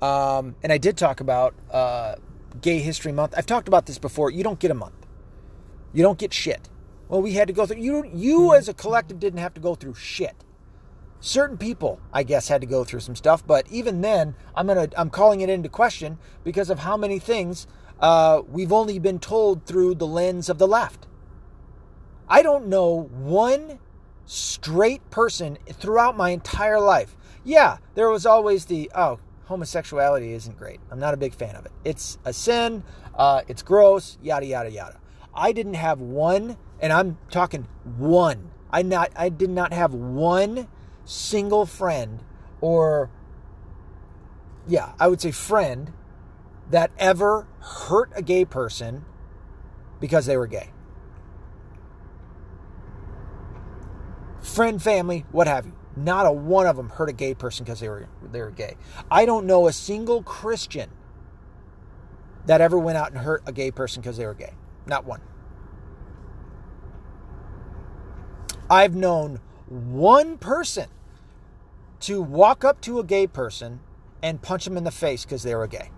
Um, and I did talk about uh, Gay History Month. I've talked about this before. You don't get a month. You don't get shit. Well, we had to go through. You, you hmm. as a collective didn't have to go through shit. Certain people, I guess, had to go through some stuff. But even then, I'm gonna, I'm calling it into question because of how many things uh, we've only been told through the lens of the left. I don't know one straight person throughout my entire life. Yeah, there was always the, oh, homosexuality isn't great. I'm not a big fan of it. It's a sin, uh, it's gross, yada, yada, yada. I didn't have one, and I'm talking one. I not I did not have one single friend or yeah, I would say friend that ever hurt a gay person because they were gay. friend, family, what have you. Not a one of them hurt a gay person because they were they were gay. I don't know a single Christian that ever went out and hurt a gay person because they were gay. Not one. I've known one person to walk up to a gay person and punch them in the face because they were gay.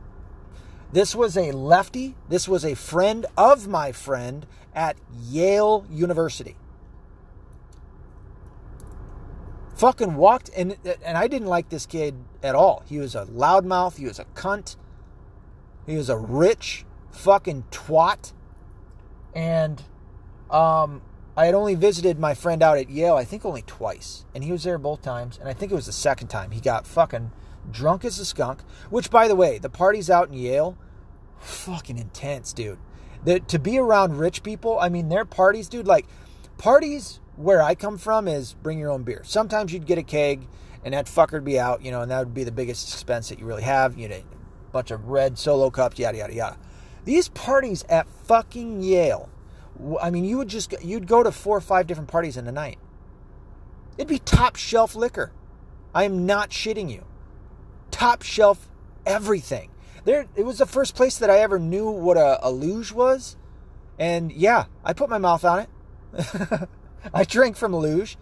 This was a lefty. This was a friend of my friend at Yale University. fucking walked and and I didn't like this kid at all. He was a loudmouth, he was a cunt. He was a rich fucking twat. And um I had only visited my friend out at Yale, I think only twice. And he was there both times. And I think it was the second time. He got fucking drunk as a skunk. Which, by the way, the parties out in Yale, fucking intense, dude. The, to be around rich people, I mean, their parties, dude, like, parties where I come from is bring your own beer. Sometimes you'd get a keg and that fucker would be out, you know, and that would be the biggest expense that you really have. You'd a bunch of red solo cups, yada yada yada. These parties at fucking Yale, I mean, you would just you'd go to four or five different parties in a night. It'd be top shelf liquor. I am not shitting you. Top shelf everything. There, it was the first place that I ever knew what a, a luge was, and yeah, I put my mouth on it. (laughs) I drank from a luge.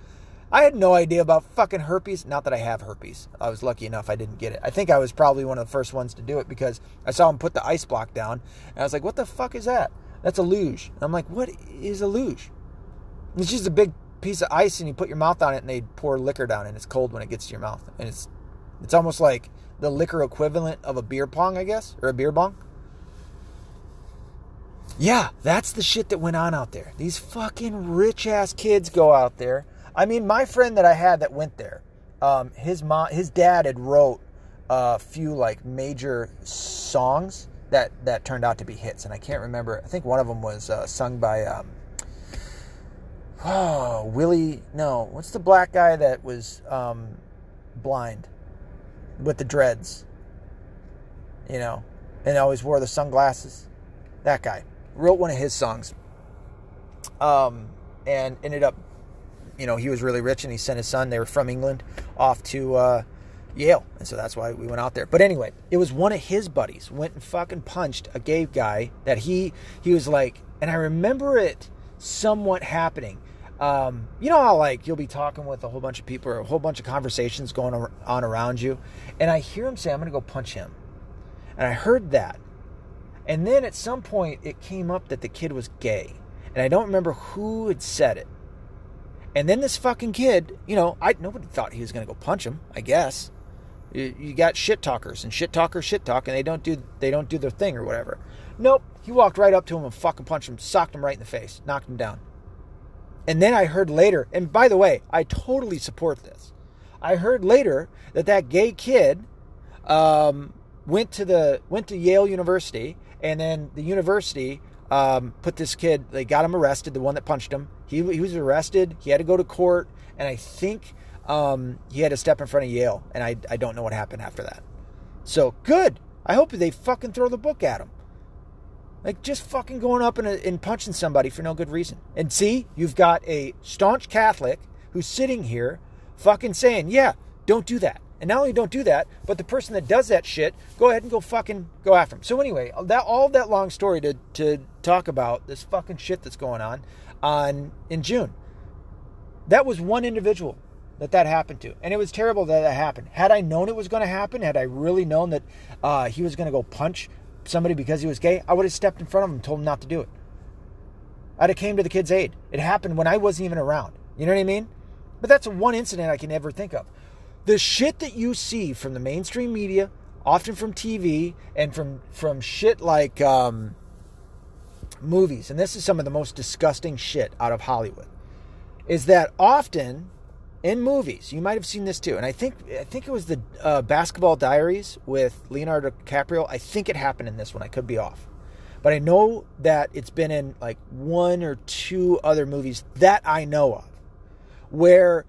I had no idea about fucking herpes. Not that I have herpes. I was lucky enough I didn't get it. I think I was probably one of the first ones to do it because I saw him put the ice block down. And I was like, what the fuck is that? That's a luge. And I'm like, what is a luge? It's just a big piece of ice and you put your mouth on it and they pour liquor down and it's cold when it gets to your mouth. And it's It's almost like the liquor equivalent of a beer pong, I guess, or a beer bong. Yeah, that's the shit that went on out there. These fucking rich ass kids go out there. I mean, my friend that I had that went there, um, his mom, his dad had wrote a few like major songs that that turned out to be hits, and I can't remember. I think one of them was uh, sung by um, oh (sighs) Willie. No, what's the black guy that was um, blind with the dreads? You know, and always wore the sunglasses. That guy wrote one of his songs, um, and ended up, you know, he was really rich, and he sent his son. They were from England off to. Uh, Yale. And so that's why we went out there. But anyway, it was one of his buddies went and fucking punched a gay guy that he he was like, and I remember it somewhat happening. Um, you know how like you'll be talking with a whole bunch of people or a whole bunch of conversations going on around you, and I hear him say, "I'm going to go punch him," and I heard that, and then at some point it came up that the kid was gay, and I don't remember who had said it. And then this fucking kid, you know, I nobody thought he was going to go punch him. I guess you got shit talkers and shit talkers shit talk, and they don't do they don't do their thing or whatever. Nope, he walked right up to him and fucking punched him, socked him right in the face, knocked him down. And then I heard later, and by the way, I totally support this. I heard later that that gay kid um, went to the went to Yale University, and then the university um, put this kid. They got him arrested. The one that punched him. He he was arrested. He had to go to court, and I think um, he had to step in front of Yale, and I, I don't know what happened after that. So good. I hope they fucking throw the book at him. Like just fucking going up and, and punching somebody for no good reason. And see, you've got a staunch Catholic who's sitting here fucking saying, yeah, don't do that. And not only don't do that, but the person that does that shit, go ahead and go fucking go after him. So anyway, that all that long story to to talk about this fucking shit that's going on on in June. That was one individual that that happened to. And it was terrible that that happened. Had I known it was going to happen, had I really known that uh, he was going to go punch somebody because he was gay, I would have stepped in front of him and told him not to do it. I'd have came to the kid's aid. It happened when I wasn't even around. You know what I mean? But that's one incident I can ever think of. The shit that you see from the mainstream media, often from TV, and from from shit like um, movies, and this is some of the most disgusting shit out of Hollywood, is that often in movies. You might have seen this too, and I think I think it was the uh, Basketball Diaries with Leonardo DiCaprio. I think it happened in this one. I could be off, but I know that it's been in like one or two other movies that I know of, where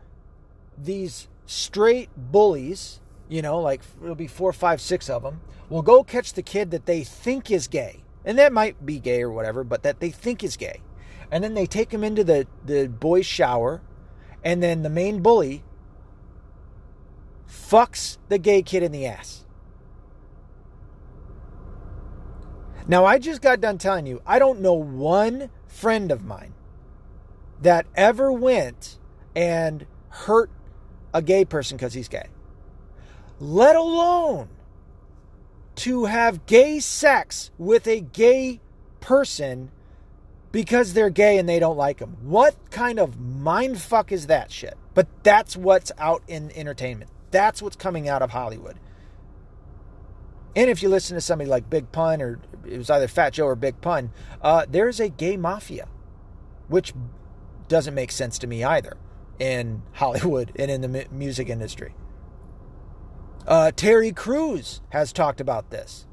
these straight bullies, you know, like it'll be four, five, six of them, will go catch the kid that they think is gay, and that might be gay or whatever, but that they think is gay, and then they take him into the the boys' shower and then the main bully fucks the gay kid in the ass. Now, I just got done telling you, I don't know one friend of mine that ever went and hurt a gay person because he's gay, let alone to have gay sex with a gay person because they're gay and they don't like them. What kind of mind fuck is that shit? But that's what's out in entertainment. That's what's coming out of Hollywood. And if you listen to somebody like Big Pun, or it was either Fat Joe or Big Pun, uh, there's a gay mafia, which doesn't make sense to me either in (laughs) Hollywood and in the music industry. Uh, Terry Crews has talked about this.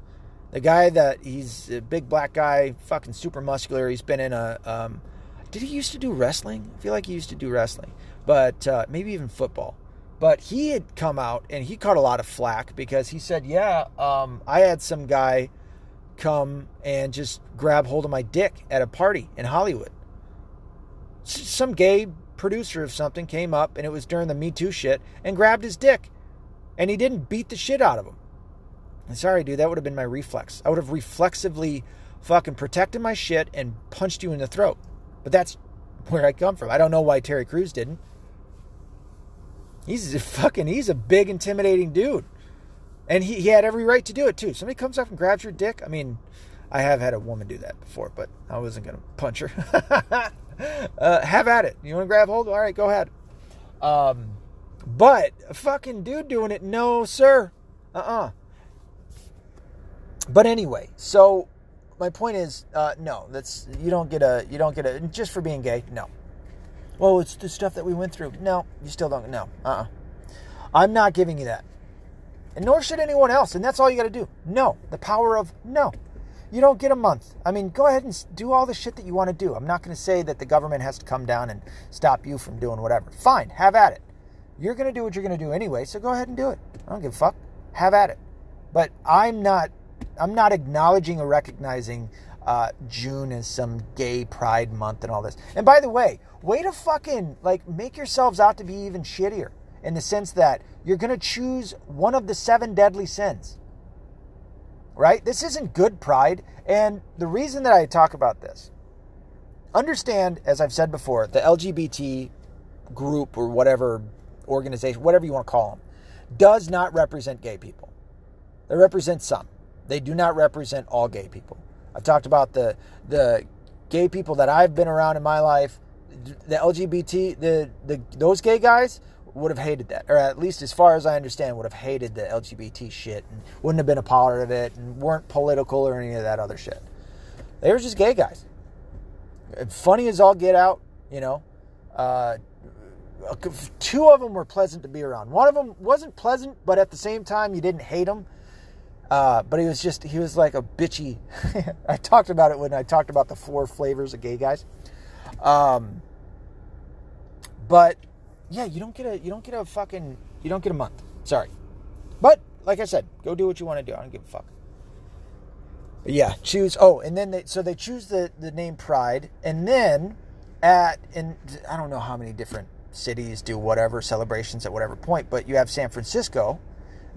The guy that he's a big black guy, fucking super muscular. He's been in a. Um, did he used to do wrestling? I feel like he used to do wrestling, but uh, maybe even football. But he had come out and he caught a lot of flack because he said, "Yeah, um, I had some guy come and just grab hold of my dick at a party in Hollywood. Some gay producer of something came up and it was during the Me Too shit and grabbed his dick, and he didn't beat the shit out of him." Sorry, dude, that would have been my reflex. I would have reflexively fucking protected my shit and punched you in the throat. But that's where I come from. I don't know why Terry Crews didn't. He's a fucking, he's a big, intimidating dude. And he, he had every right to do it too. Somebody comes up and grabs your dick. I mean, I have had a woman do that before, but I wasn't to punch her. (laughs) uh, have at it. You want to grab hold? All right, go ahead. Um, But a fucking dude doing it, no, sir. Uh uh But anyway, so my point is, uh, no, that's you don't get a you don't get a just for being gay. No. Well, it's the stuff that we went through. No, you still don't. No, uh, uh-uh. I'm not giving you that, and nor should anyone else. And that's all you got to do. No, the power of no. You don't get a month. I mean, go ahead and do all the shit that you want to do. I'm not going to say that the government has to come down and stop you from doing whatever. Fine, have at it. You're going to do what you're going to do anyway, so go ahead and do it. I don't give a fuck. Have at it. But I'm not I'm not acknowledging or recognizing uh, June as some gay pride month and all this. And by the way, way to fucking like make yourselves out to be even shittier in the sense that you're going to choose one of the seven deadly sins. Right? This isn't good pride. And the reason that I talk about this, understand, as I've said before, the LGBT group or whatever organization, whatever you want to call them, does not represent gay people. They represent some. They do not represent all gay people. I've talked about the the gay people that I've been around in my life. The LGBT, the the those gay guys would have hated that, or at least as far as I understand, would have hated the LGBT shit and wouldn't have been a part of it and weren't political or any of that other shit. They were just gay guys. Funny as all get out, you know. Uh, two of them were pleasant to be around. One of them wasn't pleasant, but at the same time, you didn't hate him. Uh, but he was just, he was like a bitchy. (laughs) I talked about it when I talked about the four flavors of gay guys. Um, but yeah, you don't get a, you don't get a fucking, you don't get a month. Sorry. But like I said, go do what you want to do. I don't give a fuck. But yeah, choose. Oh, and then they, so they choose the, the name Pride. And then at, and I don't know how many different cities do whatever celebrations at whatever point, but you have San Francisco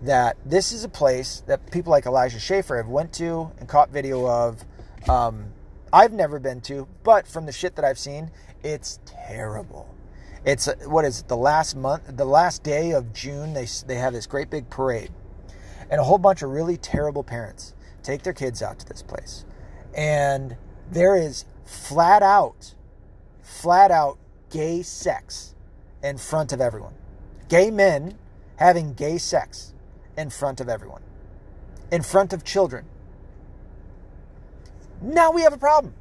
that this is a place that people like Elijah Schaffer have went to and caught video of. Um, I've never been to, but from the shit that I've seen, it's terrible. It's what is it, the last month, the last day of June. They they have this great big parade, and a whole bunch of really terrible parents take their kids out to this place, and there is flat out, flat out gay sex in front of everyone. Gay men having gay sex in front of everyone, in front of children. Now we have a problem.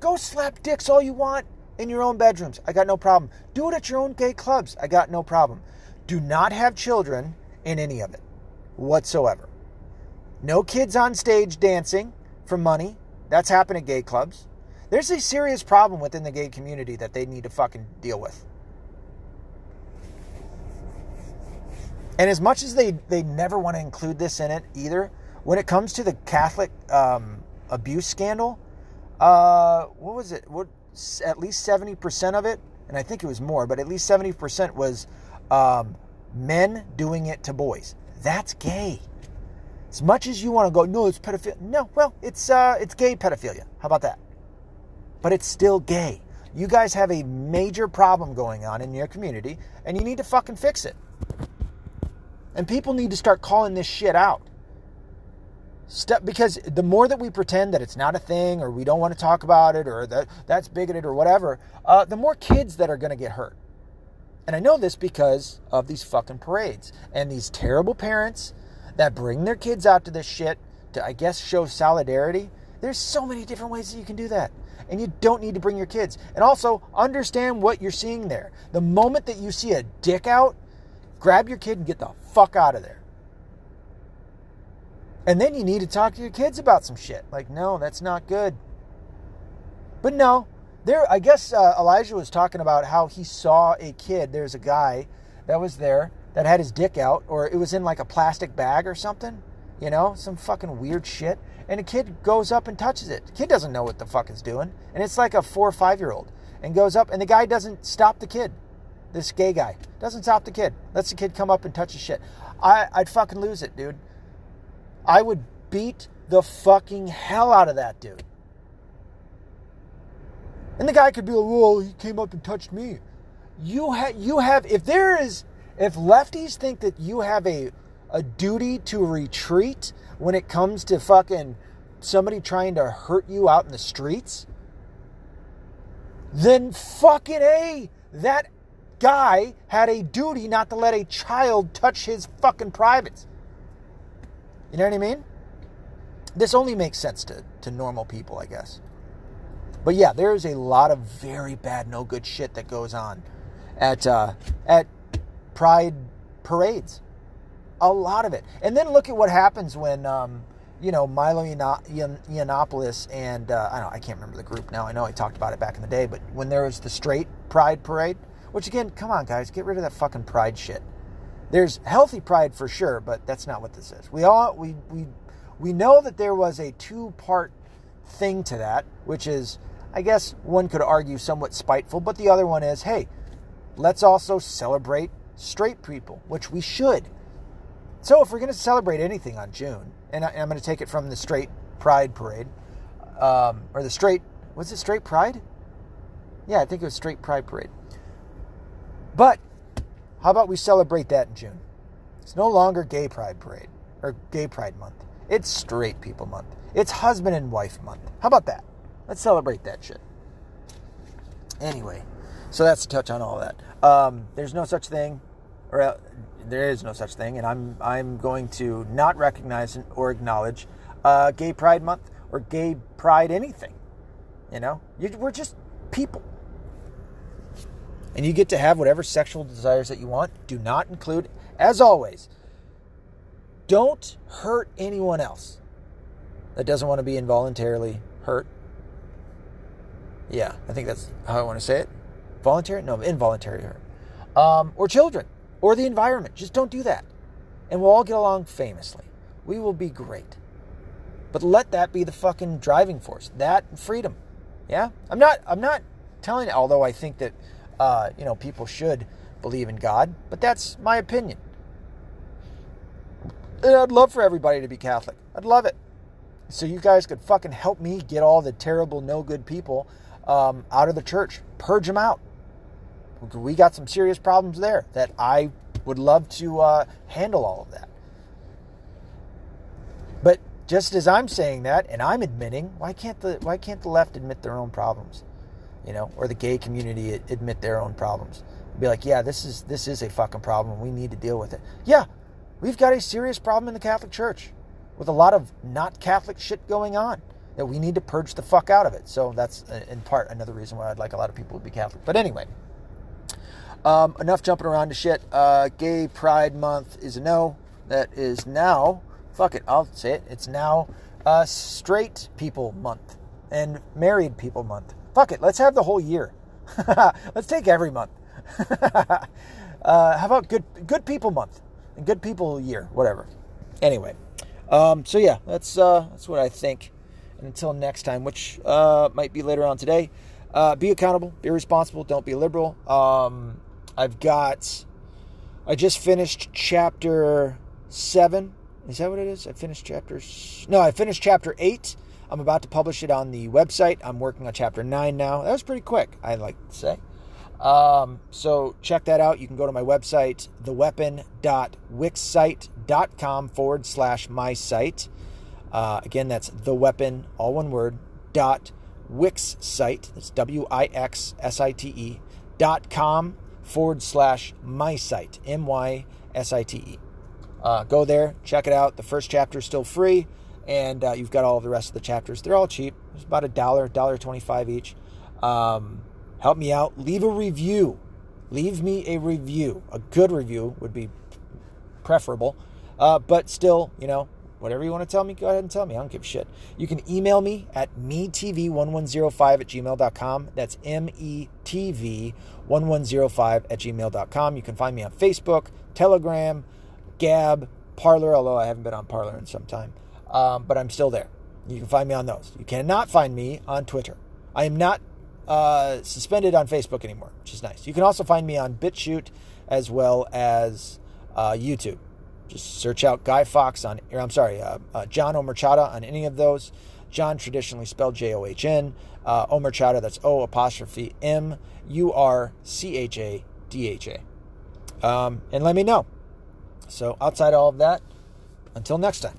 Go slap dicks all you want in your own bedrooms. I got no problem. Do it at your own gay clubs. I got no problem. Do not have children in any of it whatsoever. No kids on stage dancing for money. That's happened at gay clubs. There's a serious problem within the gay community that they need to fucking deal with. And as much as they, they never want to include this in it either, when it comes to the Catholic um, abuse scandal, uh, what was it? What at least seventy percent of it, and I think it was more, but at least seventy percent was um, men doing it to boys. That's gay. As much as you want to go, no, it's pedophilia. No, well, it's uh, it's gay pedophilia. How about that? But it's still gay. You guys have a major problem going on in your community, and you need to fucking fix it. And people need to start calling this shit out. Step, because the more that we pretend that it's not a thing or we don't want to talk about it or that that's bigoted or whatever, uh, the more kids that are going to get hurt. And I know this because of these fucking parades and these terrible parents that bring their kids out to this shit to, I guess, show solidarity. There's so many different ways that you can do that. And you don't need to bring your kids. And also, understand what you're seeing there. The moment that you see a dick out, grab your kid and get the fuck out of there. And then you need to talk to your kids about some shit. Like, no, that's not good. But no, there. I guess uh, Elijah was talking about how he saw a kid. There's a guy that was there that had his dick out, or it was in like a plastic bag or something. You know, some fucking weird shit. And a kid goes up and touches it. The kid doesn't know what the fuck is doing, and it's like a four or five year old, and goes up, and the guy doesn't stop the kid. This gay guy doesn't stop the kid. Lets the kid come up and touch his shit. I, I'd fucking lose it, dude. I would beat the fucking hell out of that dude. And the guy could be like, "Well, he came up and touched me." You have, you have. If there is, if lefties think that you have a a duty to retreat when it comes to fucking somebody trying to hurt you out in the streets, then fucking a that guy had a duty not to let a child touch his fucking privates. You know what I mean? This only makes sense to, to normal people, I guess. But yeah, there's a lot of very bad, no good shit that goes on at uh, at pride parades. A lot of it. And then look at what happens when um, you know, Milo Yiannopoulos and uh, I don't I can't remember the group now. I know I talked about it back in the day, but when there was the straight pride parade, which again, come on guys, get rid of that fucking pride shit. There's healthy pride for sure, but that's not what this is. We all we we we know that there was a two-part thing to that, which is I guess one could argue somewhat spiteful, but the other one is, hey, let's also celebrate straight people, which we should. So if we're going to celebrate anything on June, and I, am going to take it from the straight Pride Parade, um, or the straight, was it straight Pride? Yeah, I think it was straight Pride Parade. But how about we celebrate that in June? It's no longer Gay Pride Parade or Gay Pride Month. It's Straight People Month. It's Husband and Wife Month. How about that? Let's celebrate that shit. Anyway, so that's a touch on all that. Um, there's no such thing, or uh, there is no such thing, and I'm I'm going to not recognize or acknowledge uh, Gay Pride Month or Gay Pride anything. You know, you, we're just people, and you get to have whatever sexual desires that you want. Do not include, as always, don't hurt anyone else that doesn't want to be involuntarily hurt. Yeah, I think that's how I want to say it. Voluntary? No, involuntary hurt. Um, or children or the environment. Just don't do that. And we'll all get along famously. We will be great. But let that be the fucking driving force. That freedom. Yeah? I'm not I'm not telling although I think that uh, you know, people should believe in God, but that's my opinion. And I'd love for everybody to be Catholic. I'd love it. So you guys could fucking help me get all the terrible, no good people um, out of the church. Purge them out we got some serious problems there that I would love to uh, handle all of that. But just as I'm saying that and I'm admitting, why can't the why can't the left admit their own problems? You know, or the gay community admit their own problems. Be like, yeah, this is this is a fucking problem. We need to deal with it. Yeah, we've got a serious problem in the Catholic Church with a lot of not Catholic shit going on that we need to purge the fuck out of it. So that's uh, in part another reason why I'd like a lot of people to be Catholic. But anyway, um, enough jumping around to shit. Uh, Gay Pride Month is a no. That is now, fuck it, I'll say it. It's now uh, Straight People Month and Married People Month. Fuck it, let's have the whole year. (laughs) let's take every month. (laughs) uh, how about Good Good People Month and Good People Year, whatever. Anyway, um, so yeah, that's uh, that's what I think. And until next time, which uh, might be later on today, uh, be accountable, be responsible, don't be liberal. Um, I've got. I just finished chapter seven. Is that what it is? I finished chapter. No, I finished chapter eight. I'm about to publish it on the website. I'm working on chapter nine now. That was pretty quick, I'd like to say. Um, so check that out. You can go to my website, theweapon.wixsite.com forward slash my site. Uh, again, that's theweapon, all one word, dot Wix site. That's W I X S I T E dot com forward slash my site, M Y S I T E. Uh, go there, check it out. The first chapter is still free, and uh, you've got all the rest of the chapters. They're all cheap. It's about a dollar, dollar twenty-five each. Um, help me out. Leave a review. Leave me a review. A good review would be preferable, uh, but still, you know, Whatever you want to tell me, go ahead and tell me. I don't give a shit. You can email me at metv1105 at gmail.com. That's M-E-T-V-1105 at gmail.com. You can find me on Facebook, Telegram, Gab, Parler, although I haven't been on Parler in some time. Um, but I'm still there. You can find me on those. You cannot find me on Twitter. I am not uh, suspended on Facebook anymore, which is nice. You can also find me on BitChute as well as uh, YouTube. Just search out Guy Fawkes on, or I'm sorry, uh, uh, John O'Murchadha on any of those. John traditionally spelled J O H N. Uh, O'Murchadha, that's O apostrophe M U R C H A D H A. Um, and let me know. So outside all of that, until next time.